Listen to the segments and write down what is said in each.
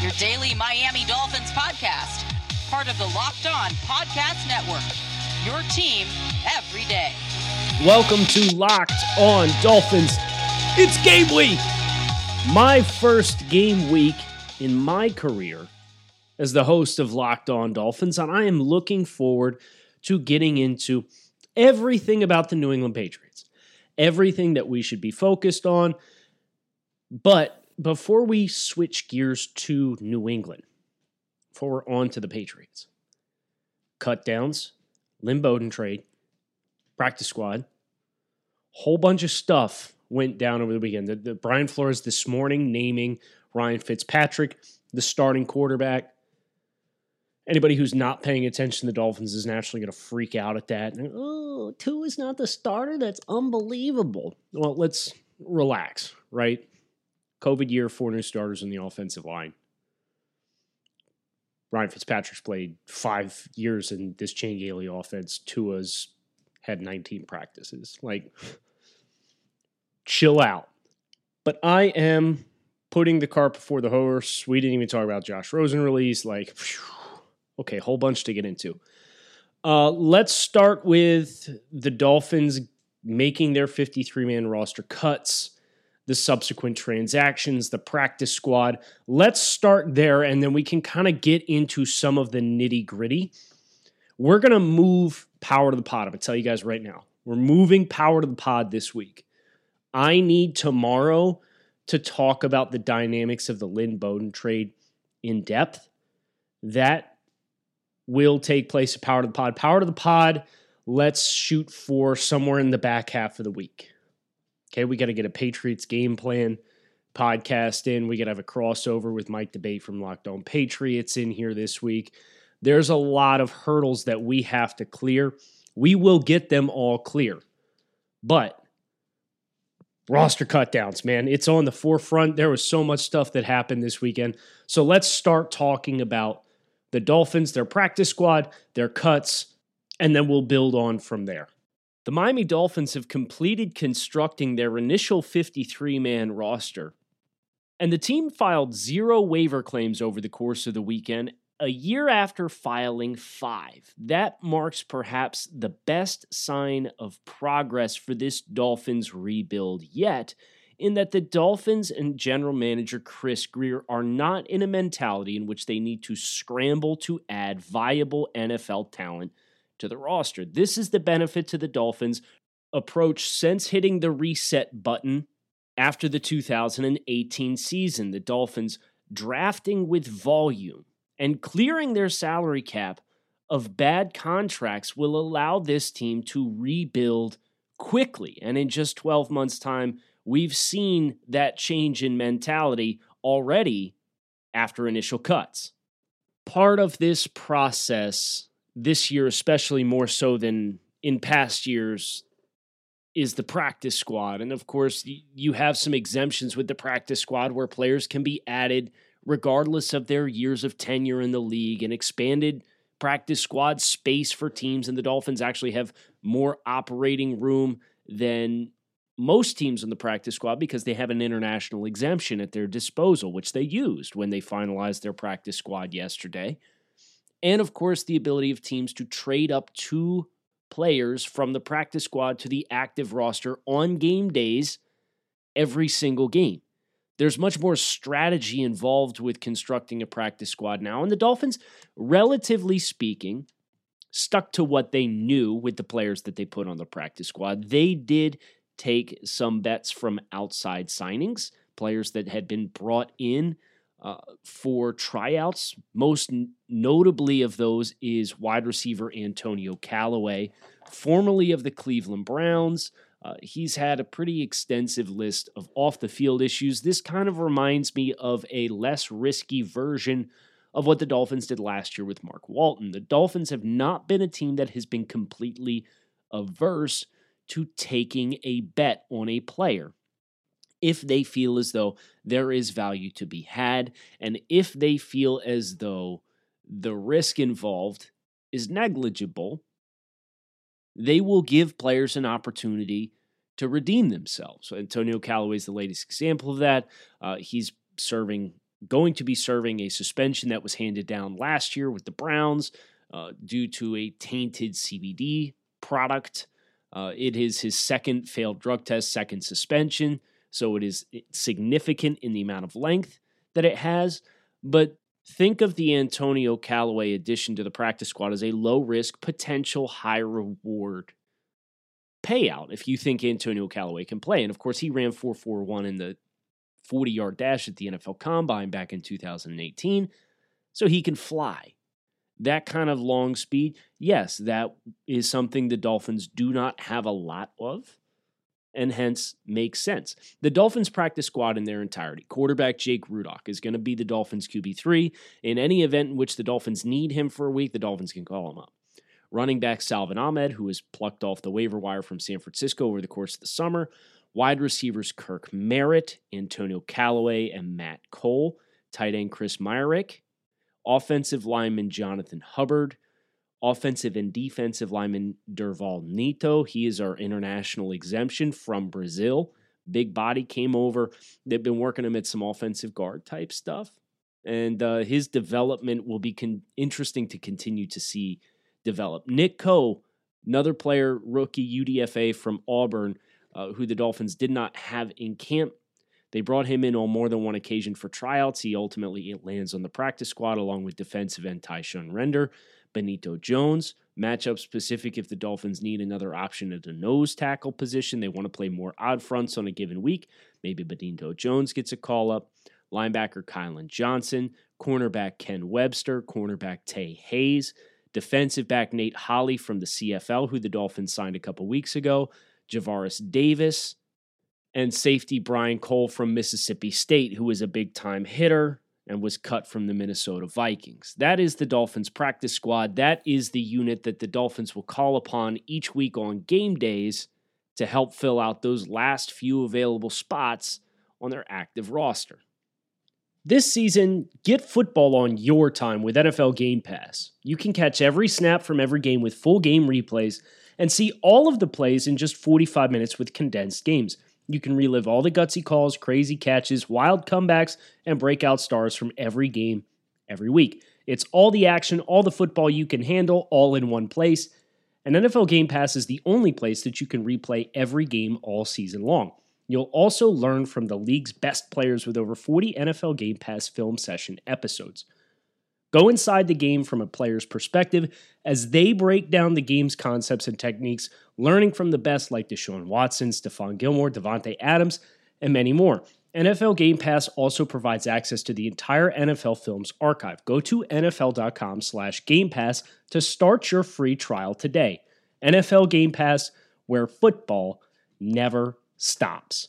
your daily Miami Dolphins podcast, part of the Locked On Podcast Network. Your team every day. Welcome to Locked On Dolphins. It's game week. My first game week in my career as the host of Locked On Dolphins, and I am looking forward to getting into everything about the New England Patriots, everything that we should be focused on. But before we switch gears to New England, before we're on to the Patriots, cut downs, Lynn Bowden trade, practice squad, whole bunch of stuff went down over the weekend. The, the Brian Flores this morning naming Ryan Fitzpatrick the starting quarterback. Anybody who's not paying attention to the Dolphins is naturally going to freak out at that. And, oh, Tua is not the starter. That's unbelievable. Well, let's relax, right? COVID year, four new starters in the offensive line. Ryan Fitzpatrick's played five years in this Chan Gailey offense. Tua's had 19 practices. Like, chill out. But I am putting the cart before the horse. We didn't even talk about Josh Rosen release. Like, phew, okay, whole bunch to get into. Uh, let's start with the Dolphins making their 53 man roster cuts, the subsequent transactions, the practice squad. Let's start there, and then we can kind of get into some of the nitty gritty. We're going to move power to the pod. I'm going to tell you guys right now. We're moving power to the pod this week. I need tomorrow to talk about the dynamics of the Lynn Bowden trade in depth. That will take place at Power to the Pod. Power to the Pod, let's shoot for somewhere in the back half of the week. Okay, we got to get a Patriots game plan podcast in. We got to have a crossover with Mike D'Abate from Locked On Patriots in here this week. There's a lot of hurdles that we have to clear. We will get them all clear. But roster cutdowns, man, it's on the forefront. There was so much stuff that happened this weekend. So let's start talking about the Dolphins, their practice squad, their cuts, and then we'll build on from there. The Miami Dolphins have completed constructing their initial 53 man roster, and the team filed zero waiver claims over the course of the weekend, a year after filing five. That marks perhaps the best sign of progress for this Dolphins rebuild yet in that the Dolphins and general manager Chris Grier are not in a mentality in which they need to scramble to add viable NFL talent to the roster. This is the benefit to the Dolphins approach since hitting the reset button after the 2018 season. The Dolphins drafting with volume and clearing their salary cap of bad contracts will allow this team to rebuild quickly. And in just 12 months' time, We've seen that change in mentality already after initial cuts. Part of this process this year, especially more so than in past years, is the practice squad. And of course, you have some exemptions with the practice squad where players can be added regardless of their years of tenure in the league and expanded practice squad space for teams. And the Dolphins actually have more operating room than most teams in the practice squad because they have an international exemption at their disposal, which they used when they finalized their practice squad yesterday. And of course, the ability of teams to trade up two players from the practice squad to the active roster on game days every single game. There's much more strategy involved with constructing a practice squad now. And the Dolphins, relatively speaking, stuck to what they knew with the players that they put on the practice squad. They did take some bets from outside signings, players that had been brought in uh, for tryouts. Most n- notably of those is wide receiver Antonio Callaway, formerly of the Cleveland Browns. Uh, he's had a pretty extensive list of off the field issues. This kind of reminds me of a less risky version of what the Dolphins did last year with Mark Walton. The Dolphins have not been a team that has been completely averse to taking a bet on a player if they feel as though there is value to be had and if they feel as though the risk involved is negligible, they will give players an opportunity to redeem themselves. So Antonio Callaway is the latest example of that. Uh, he's serving, going to be serving a suspension that was handed down last year with the Browns uh, due to a tainted CBD product. Uh, it is his second failed drug test, second suspension. So it is eh, significant in the amount of length that it has. But think of the Antonio Callaway addition to the practice squad as a low risk, potential high reward payout if you think Antonio Callaway can play. And of course, he ran 441 in the 40 yard dash at the NFL Combine back in 2018. So he can fly. That kind of long speed, yes, that is something the Dolphins do not have a lot of and hence makes sense. The Dolphins practice squad in their entirety. Quarterback Jake Rudock is going to be the Dolphins QB3. In any event in which the Dolphins need him for a week, the Dolphins can call him up. Running back Salvon Ahmed, who was plucked off the waiver wire from San Francisco over the course of the summer. Wide receivers Kirk Merritt, Antonio Callaway, and Matt Cole. Tight end Chris Myarick. Offensive lineman Jonathan Hubbard offensive and defensive lineman Durval Neto. He is our international exemption from Brazil. Big body came over. They've been working him at some offensive guard type stuff. And uh, his development will be con- interesting to continue to see develop. Nick Coe, another player, rookie UDFA from Auburn, uh, who the Dolphins did not have in camp. They brought him in on more than one occasion for tryouts. He ultimately lands on the practice squad along with defensive end Tyshun Render. Benito Jones. Matchup specific if the Dolphins need another option at the nose tackle position. They want to play more odd fronts on a given week. Maybe Benito Jones gets a call up. Linebacker Kylan Johnson. Cornerback Ken Webster. Cornerback Tay Hayes. Defensive back Nate Holley from the CFL, who the Dolphins signed a couple weeks ago. Javaris Davis. And safety Brian Cole from Mississippi State, who is a big time hitter and was cut from the Minnesota Vikings. That is the Dolphins practice squad. That is the unit that the Dolphins will call upon each week on game days to help fill out those last few available spots on their active roster. This season, get football on your time with NFL Game Pass. You can catch every snap from every game with full game replays and see all of the plays in just 45 minutes with condensed games. You can relive all the gutsy calls, crazy catches, wild comebacks, and breakout stars from every game every week. It's all the action, all the football you can handle, all in one place. And NFL Game Pass is the only place that you can replay every game all season long. You'll also learn from the league's best players with over 40 NFL Game Pass film session episodes. Go inside the game from a player's perspective as they break down the game's concepts and techniques, learning from the best like Deshaun Watson, Stephon Gilmore, Davante Adams, and many more. NFL Game Pass also provides access to the entire NFL Films archive. Go to nfl.com slash Game Pass to start your free trial today. NFL Game Pass, where football never stops.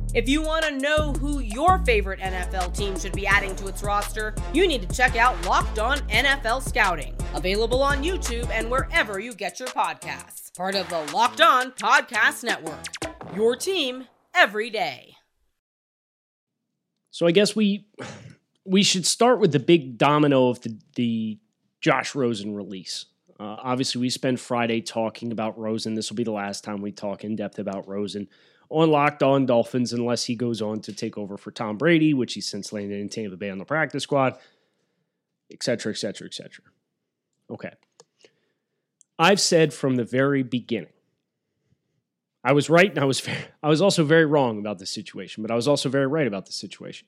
If you want to know who your favorite NFL team should be adding to its roster, you need to check out Locked On NFL Scouting, available on YouTube and wherever you get your podcasts. Part of the Locked On Podcast Network. Your team every day. So I guess we we should start with the big domino of the, the Josh Rosen release. Uh, obviously, we spent Friday talking about Rosen. This will be the last time we talk in depth about Rosen on Locked On Dolphins unless he goes on to take over for Tom Brady, which he's since landed in Tampa Bay on the practice squad, et cetera, et cetera, et cetera. Okay. I've said from the very beginning, I was right and I was I was also very wrong about this situation, but I was also very right about the situation.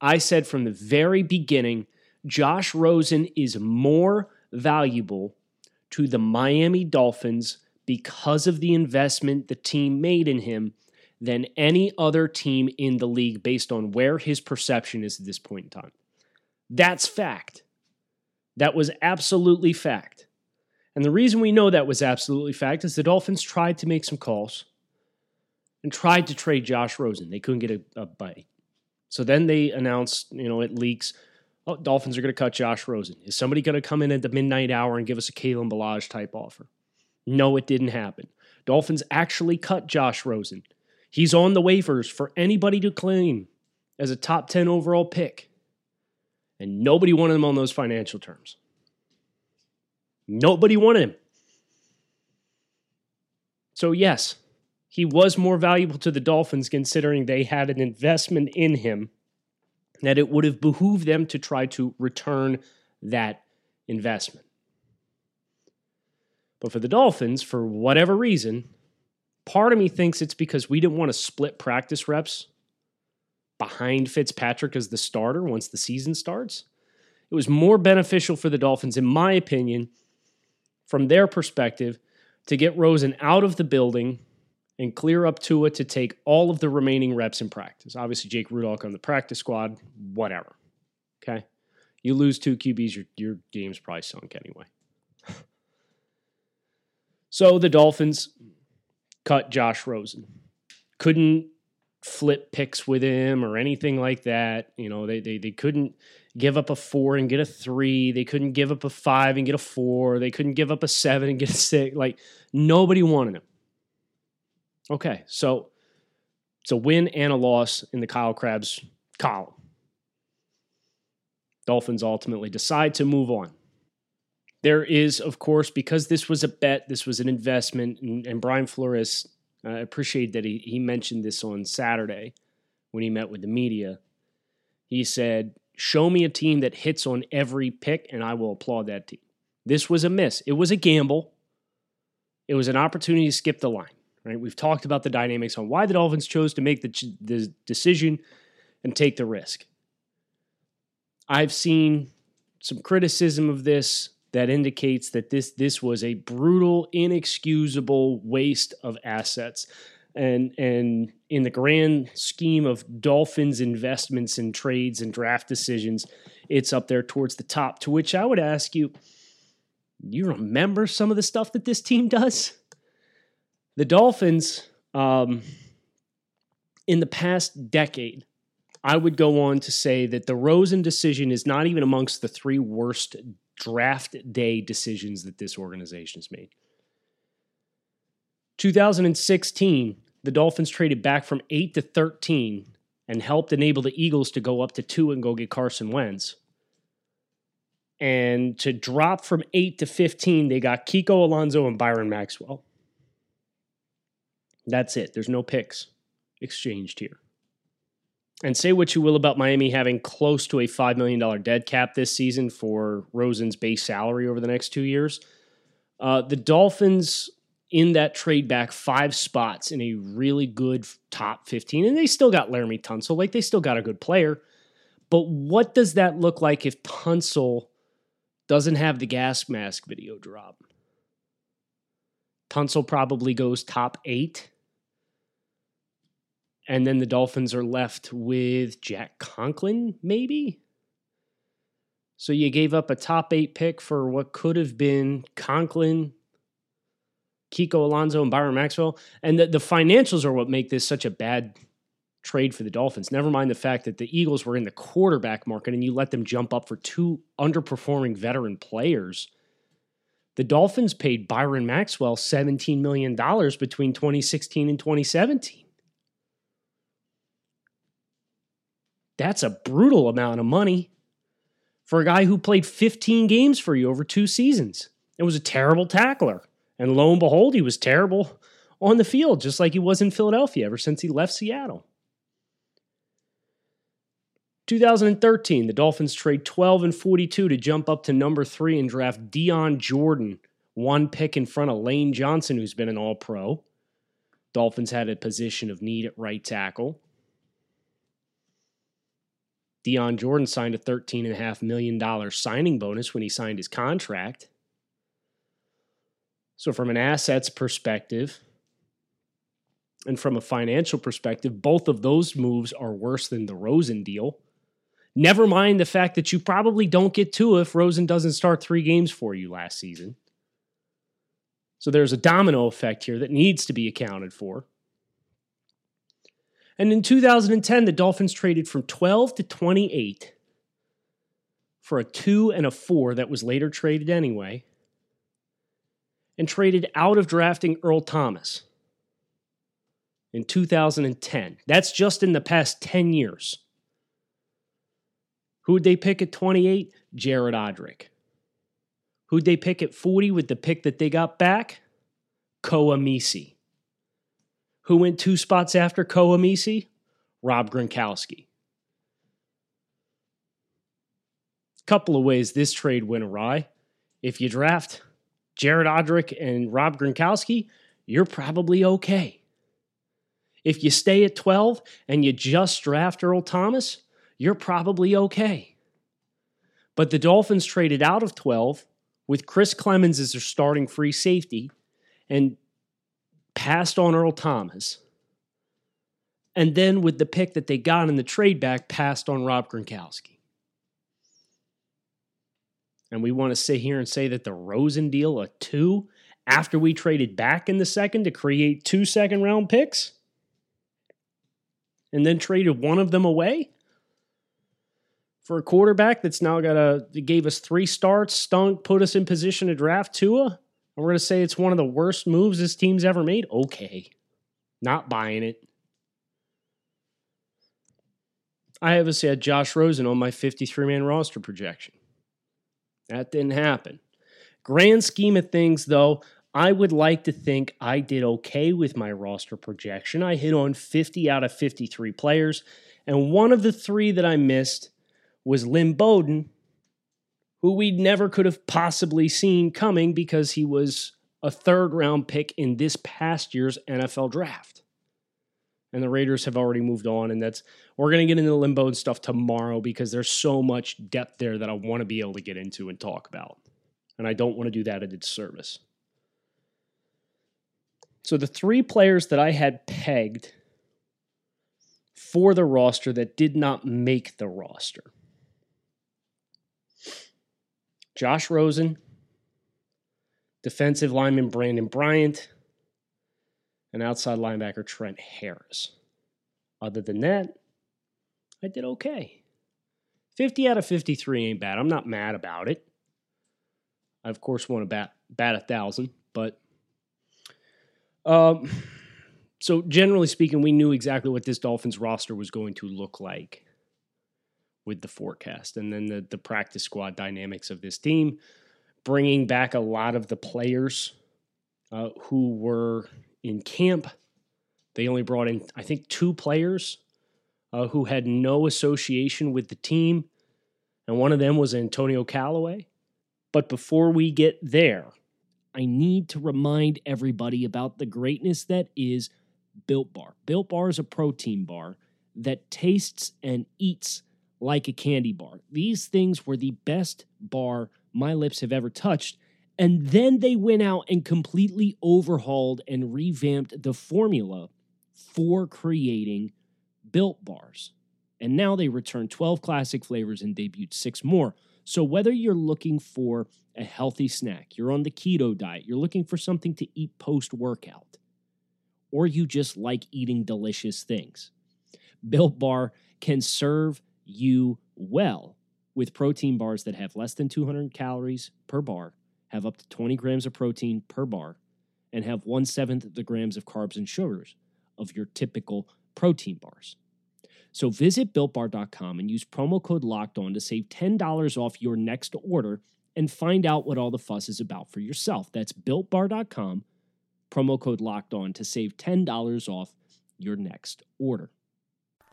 I said from the very beginning, Josh Rosen is more valuable to the Miami Dolphins because of the investment the team made in him than any other team in the league based on where his perception is at this point in time. That's fact. That was absolutely fact. And the reason we know that was absolutely fact is the Dolphins tried to make some calls and tried to trade Josh Rosen. They couldn't get a, a bite. So then they announced, you know, it leaks. Oh, Dolphins are going to cut Josh Rosen. Is somebody going to come in at the midnight hour and give us a Kalen Ballage type offer? No, it didn't happen. Dolphins actually cut Josh Rosen. He's on the waivers for anybody to claim as a top 10 overall pick. And nobody wanted him on those financial terms. Nobody wanted him. So, yes, he was more valuable to the Dolphins considering they had an investment in him that it would have behooved them to try to return that investment. But for the Dolphins, for whatever reason, part of me thinks it's because we didn't want to split practice reps behind Fitzpatrick as the starter once the season starts. It was more beneficial for the Dolphins, in my opinion, from their perspective, to get Rosen out of the building and clear up Tua to take all of the remaining reps in practice. Obviously, Jake Rudock on the practice squad, whatever. Okay. You lose two QBs, your, your game's probably sunk anyway. So the Dolphins cut Josh Rosen. Couldn't flip picks with him or anything like that. You know, they, they, they couldn't give up a four and get a three. They couldn't give up a five and get a four. They couldn't give up a seven and get a six. Like, nobody wanted him. Okay, so it's a win and a loss in the Kyle Crabbs column. Dolphins ultimately decide to move on. There is, of course, because this was a bet, this was an investment, and, and Brian Flores, I uh, appreciate that he, he mentioned this on Saturday when he met with the media. He said, Show me a team that hits on every pick, and I will applaud that team. This was a miss. It was a gamble. It was an opportunity to skip the line. Right? We've talked about the dynamics on why the Dolphins chose to make the, the decision and take the risk. I've seen some criticism of this that indicates that this this was a brutal, inexcusable waste of assets. And and in the grand scheme of Dolphins investments and trades and draft decisions, it's up there towards the top. To which I would ask you, you remember some of the stuff that this team does? The Dolphins, um, in the past decade, I would go on to say that the Rosen decision is not even amongst the three worst draft day decisions that this organization has made. 2016, the Dolphins traded back from 8 to 13 and helped enable the Eagles to go up to 2 and go get Carson Wentz. And to drop from 8 to 15, they got Kiko Alonso and Byron Maxwell. That's it. There's no picks exchanged here. And say what you will about Miami having close to a $5 million dead cap this season for Rosen's base salary over the next two years. Uh, the Dolphins in that trade back five spots in a really good top 15, and they still got Laremy Tunsil. Like they still got a good player. But what does that look like if Tunsil doesn't have the gas mask video drop? Tunsil probably goes top eight and then the Dolphins are left with Jack Conklin, maybe. So you gave up a top eight pick for what could have been Conklin, Kiko Alonso, and Byron Maxwell. And the, the financials are what make this such a bad trade for the Dolphins. Never mind the fact that the Eagles were in the quarterback market and you let them jump up for two underperforming veteran players. The Dolphins paid Byron Maxwell $17 million between 2016 and 2017. That's a brutal amount of money for a guy who played 15 games for you over two seasons. It was a terrible tackler. And lo and behold, he was terrible on the field, just like he was in Philadelphia ever since he left Seattle. 2013, the Dolphins trade 12 and 42 to jump up to number three and draft Dion Jordan, one pick in front of Lane Johnson, who's been an all pro. Dolphins had a position of need at right tackle. Dion Jordan signed a $13.5 million signing bonus when he signed his contract. So, from an assets perspective and from a financial perspective, both of those moves are worse than the Rosen deal. Never mind the fact that you probably don't get two if Rosen doesn't start three games for you last season. So, there's a domino effect here that needs to be accounted for. And in 2010, the Dolphins traded from 12 to 28 for a two and a four that was later traded anyway and traded out of drafting Earl Thomas in 2010. That's just in the past 10 years. Who'd they pick at 28? Jared Odrick. Who'd they pick at 40 with the pick that they got back? Koa Misi. Who went two spots after Koa Misi? Rob Gronkowski. Couple of ways this trade went awry. If you draft Jared Odrick and Rob Gronkowski, you're probably okay. If you stay at 12 and you just draft Earl Thomas, you're probably okay. But the Dolphins traded out of 12 with Chris Clemons as their starting free safety and passed on Earl Thomas. And then with the pick that they got in the trade back, passed on Rob Gronkowski. And we want to sit here and say that the Rosen deal, a two, after we traded back in the second to create two second round picks, and then traded one of them away for a quarterback that's now got a gave us three starts, stunk, put us in position to draft Tua. We're going to say it's one of the worst moves this team's ever made. Okay, not buying it. I obviously had Josh Rosen on my 53 man roster projection. That didn't happen. Grand scheme of things, though, I would like to think I did okay with my roster projection. I hit on 50 out of 53 players, and one of the three that I missed was Lynn Bowden, who we never could have possibly seen coming because he was a third round pick in this past year's NFL draft. And the Raiders have already moved on, and that's we're going to get into the limbo and stuff tomorrow because there's so much depth there that I want to be able to get into and talk about. And I don't want to do that at its service. So the three players that I had pegged for the roster that did not make the roster Josh Rosen, defensive lineman Brandon Bryant, and outside linebacker Trent Harris. Other than that, I did okay. 50 out of 53 ain't bad. I'm not mad about it. I, of course, want to bat, bat a thousand, but. Um, so, generally speaking, we knew exactly what this Dolphins roster was going to look like with the forecast and then the, the practice squad dynamics of this team, bringing back a lot of the players uh, who were in camp. They only brought in, I think, two players uh, who had no association with the team, and one of them was Antonio Callaway. But before we get there, I need to remind everybody about the greatness that is Built Bar. Built Bar is a protein bar that tastes and eats like a candy bar. These things were the best bar my lips have ever touched. And then they went out and completely overhauled and revamped the formula for creating built bars. And now they return 12 classic flavors and debuted six more. So, whether you're looking for a healthy snack, you're on the keto diet, you're looking for something to eat post workout, or you just like eating delicious things, Built Bar can serve you well with protein bars that have less than 200 calories per bar, have up to 20 grams of protein per bar, and have one seventh the grams of carbs and sugars of your typical protein bars. So visit builtbar.com and use promo code locked on to save $10 off your next order and find out what all the fuss is about for yourself. That's builtbar.com, promo code locked on to save $10 off your next order.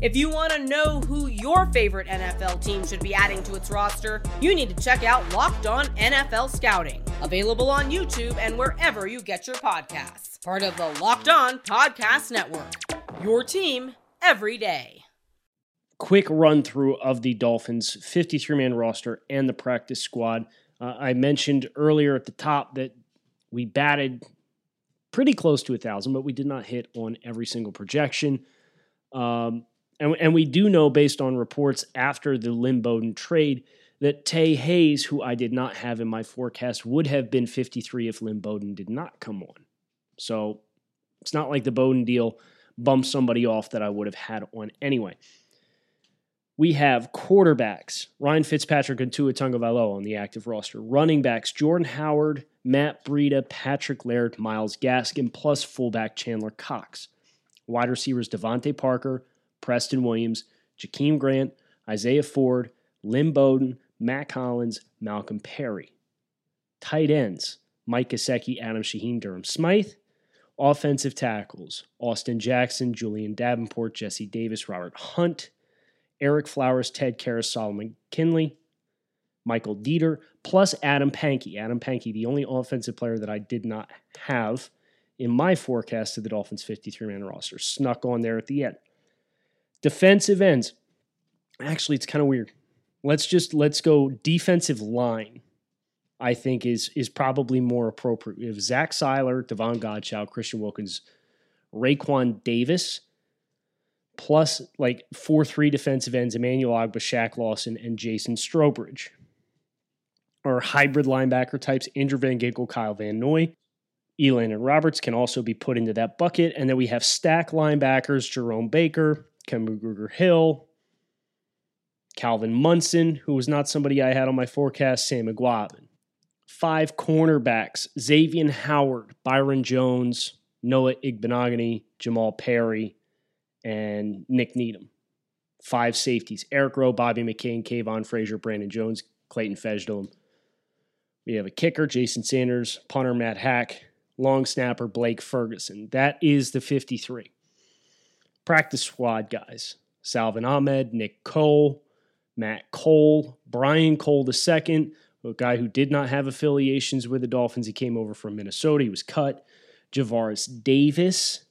If you want to know who your favorite NFL team should be adding to its roster, you need to check out Locked On NFL Scouting, available on YouTube and wherever you get your podcasts. Part of the Locked On Podcast Network. Your team every day. Quick run through of the Dolphins 53 man roster and the practice squad. Uh, I mentioned earlier at the top that we batted pretty close to a thousand, but we did not hit on every single projection. Um, and, and we do know, based on reports after the Lynn Bowden trade, that Tay Hayes, who I did not have in my forecast, would have been 53 if Lynn Bowden did not come on. So it's not like the Bowden deal bumped somebody off that I would have had on anyway. We have quarterbacks, Ryan Fitzpatrick and Tua Tagovailoa on the active roster. Running backs, Jordan Howard, Matt Breida, Patrick Laird, Myles Gaskin, plus fullback Chandler Cox. Wide receivers, DeVante Parker, Preston Williams, Jakeem Grant, Isaiah Ford, Lynn Bowden, Mack Hollins, Malcolm Perry. Tight ends, Mike Gesicki, Adam Shaheen, Durham Smythe. Offensive tackles, Austin Jackson, Julian Davenport, Jesse Davis, Robert Hunt, Ereck Flowers, Ted Karras, Solomon Kindley, Michael Deiter, plus Adam Pankey. Adam Pankey, the only offensive player that I did not have in my forecast of the Dolphins 53 man roster, snuck on there at the end. Defensive ends. Actually, it's kind of weird. Let's just let's go defensive line. I think is is probably more appropriate. We have Zach Sieler, Davon Godchaux, Christian Wilkins, Raekwon Davis, plus like four three defensive ends, Emmanuel Ogbah, Shaq Lawson, and Jason Strowbridge. Or hybrid linebacker types, Andrew Van Ginkel, Kyle Van Noy. Elandon Roberts can also be put into that bucket. And then we have stack linebackers, Jerome Baker, Kamu Grugier Hill, Calvin Munson, who was not somebody I had on my forecast, Sam Eguavoen. Five cornerbacks, Xavier Howard, Byron Jones, Noah Igbinoghene, Jamal Perry, and Nik Needham. Five safeties, Eric Rowe, Bobby McCain, Kavon Frazier, Brandon Jones, Clayton Fejedelem. We have a kicker, Jason Sanders, punter, Matt Haack, long snapper, Blake Ferguson. That is the 53 practice squad guys Salvon Ahmed, Nick Coe, Matt Cole, Brian Cole II, a guy who did not have affiliations with the Dolphins. He came over from Minnesota. He was cut. Javaris Davis,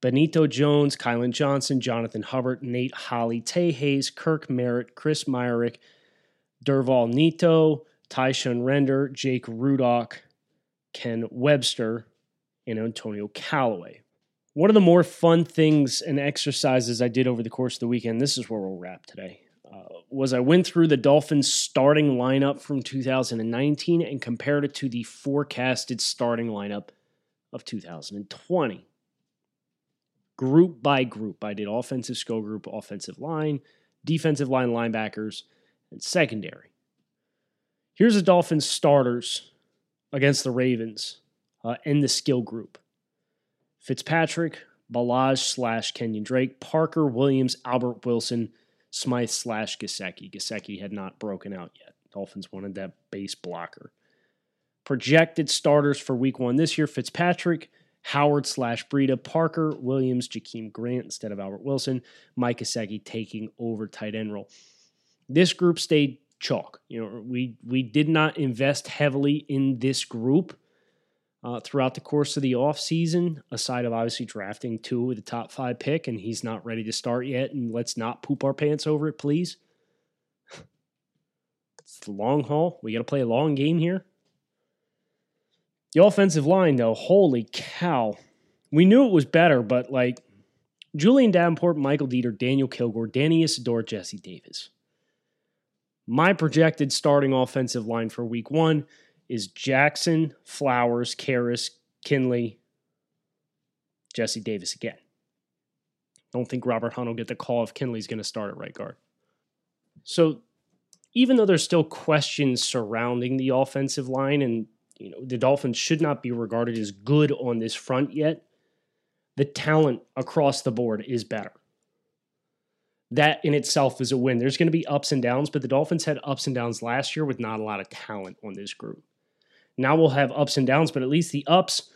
Benito Jones, Kylan Johnson, Jonathan Hubbard, Nate Holley, Tay Hayes, Kirk Merritt, Chris Myarick, Durval Neto, Tyshun Render, Jake Rudock, Ken Webster, and Antonio Callaway. One of the more fun things and exercises I did over the course of the weekend, this is where we'll wrap today, uh, was I went through the Dolphins starting lineup from 2019 and compared it to the forecasted starting lineup of 2020. Group by group, I did offensive skill group, offensive line, defensive line linebackers, and secondary. Here's the Dolphins starters against the Ravens uh, in the skill group. Fitzpatrick, Ballage slash Kenyon Drake, Parker, Williams, Albert Wilson, Smythe slash Gesicki. Gesicki had not broken out yet. Dolphins wanted that base blocker. Projected starters for week one this year Fitzpatrick, Howard slash Breida, Parker, Williams, Jakeem Grant instead of Albert Wilson, Mike Gesicki taking over tight end role. This group stayed chalk. You know, we we did not invest heavily in this group uh, throughout the course of the offseason, aside of obviously drafting two with the top five pick, and he's not ready to start yet. And let's not poop our pants over it, please. It's the long haul. We got to play a long game here. The offensive line, though, holy cow. We knew it was better, but like Julian Davenport, Michael Deiter, Daniel Kilgore, Danny Isidora, Jesse Davis. My projected starting offensive line for week one is Jackson, Flowers, Karras, Kindley, Jesse Davis again. Don't think Robert Hunt will get the call if Kindley's going to start at right guard. So even though there's still questions surrounding the offensive line and you know the Dolphins should not be regarded as good on this front yet, the talent across the board is better. That in itself is a win. There's going to be ups and downs, but the Dolphins had ups and downs last year with not a lot of talent on this group. Now we'll have ups and downs, but at least the ups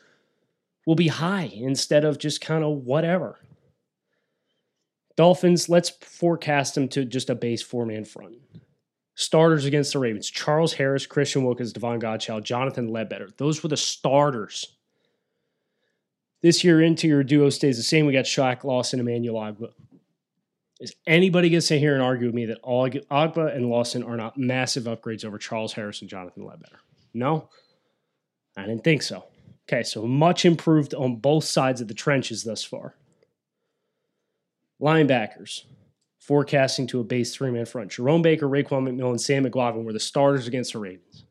will be high instead of just kind of whatever. Dolphins, let's forecast them to just a base four man front. Starters against the Ravens Charles Harris, Christian Wilkins, Davon Godchaux, Jonathan Ledbetter. Those were the starters. This year, interior duo stays the same. We got Shaq Lawson, Emmanuel Ogbah. Is anybody going to sit here and argue with me that Ogbah and Lawson are not massive upgrades over Charles Harris and Jonathan Ledbetter? No, I didn't think so. Okay, so much improved on both sides of the trenches thus far. Linebackers, forecasting to a base three man front. Jerome Baker, Raekwon McMillan, Sam Eguavoen were the starters against the Ravens.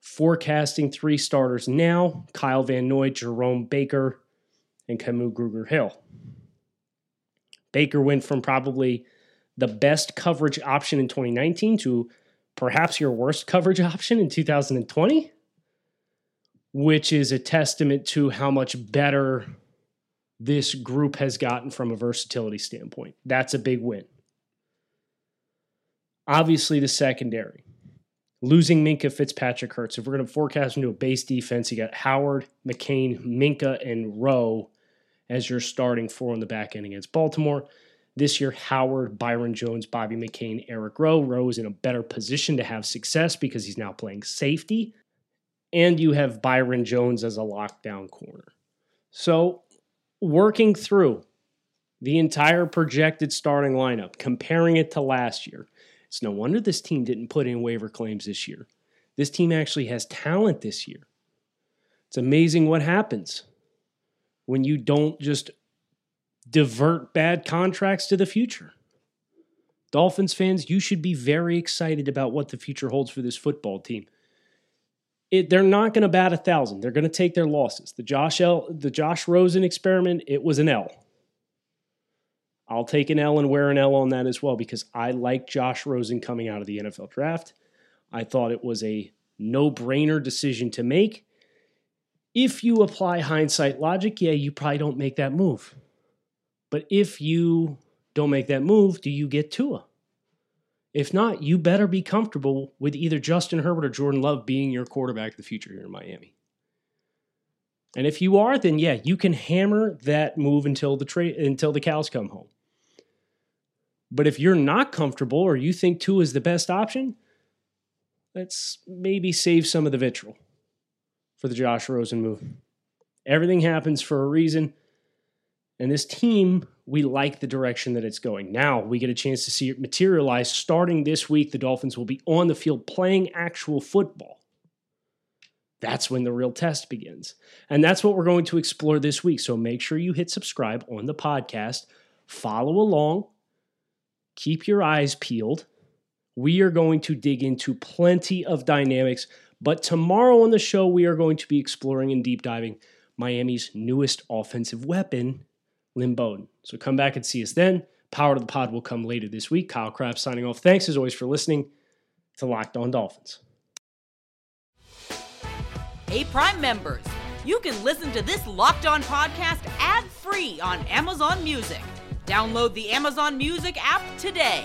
Forecasting three starters now Kyle Van Noy, Jerome Baker, and Kamu Grugier Hill. Baker went from probably the best coverage option in 2019 to perhaps your worst coverage option in 2020, which is a testament to how much better this group has gotten from a versatility standpoint. That's a big win. Obviously, the secondary. Losing Minkah, Fitzpatrick hurts. If we're going to forecast into a base defense, you got Howard, McCain, Minkah, and Rowe as your starting four on the back end against Baltimore. This year, Howard, Byron Jones, Bobby McCain, Eric Rowe. Rowe is in a better position to have success because he's now playing safety. And you have Byron Jones as a lockdown corner. So, working through the entire projected starting lineup, comparing it to last year, it's no wonder this team didn't put in waiver claims this year. This team actually has talent this year. It's amazing what happens when you don't just divert bad contracts to the future. Dolphins fans, you should be very excited about what the future holds for this football team. It, they're not going to bat a thousand. They're going to take their losses. The Josh L, the Josh Rosen experiment, it was an L. I'll take an L and wear an L on that as well because I like Josh Rosen coming out of the NFL draft. I thought it was a no-brainer decision to make. If you apply hindsight logic, yeah, you probably don't make that move. But if you don't make that move, do you get Tua? If not, you better be comfortable with either Justin Herbert or Jordan Love being your quarterback of the future here in Miami. And if you are, then yeah, you can hammer that move until the tra- until the cows come home. But if you're not comfortable or you think Tua is the best option, let's maybe save some of the vitriol for the Josh Rosen move. Everything happens for a reason. And this team, we like the direction that it's going. Now we get a chance to see it materialize. Starting this week, the Dolphins will be on the field playing actual football. That's when the real test begins. And that's what we're going to explore this week. So make sure you hit subscribe on the podcast, follow along, keep your eyes peeled. We are going to dig into plenty of dynamics. But tomorrow on the show, we are going to be exploring and deep diving Miami's newest offensive weapon, Lynn Bowden. So come back and see us then. Power to the Pod will come later this week. Kyle Crabbs signing off. Thanks as always for listening to Locked On Dolphins. Hey, Prime members, you can listen to this Locked On podcast ad free on Amazon Music. Download the Amazon Music app today.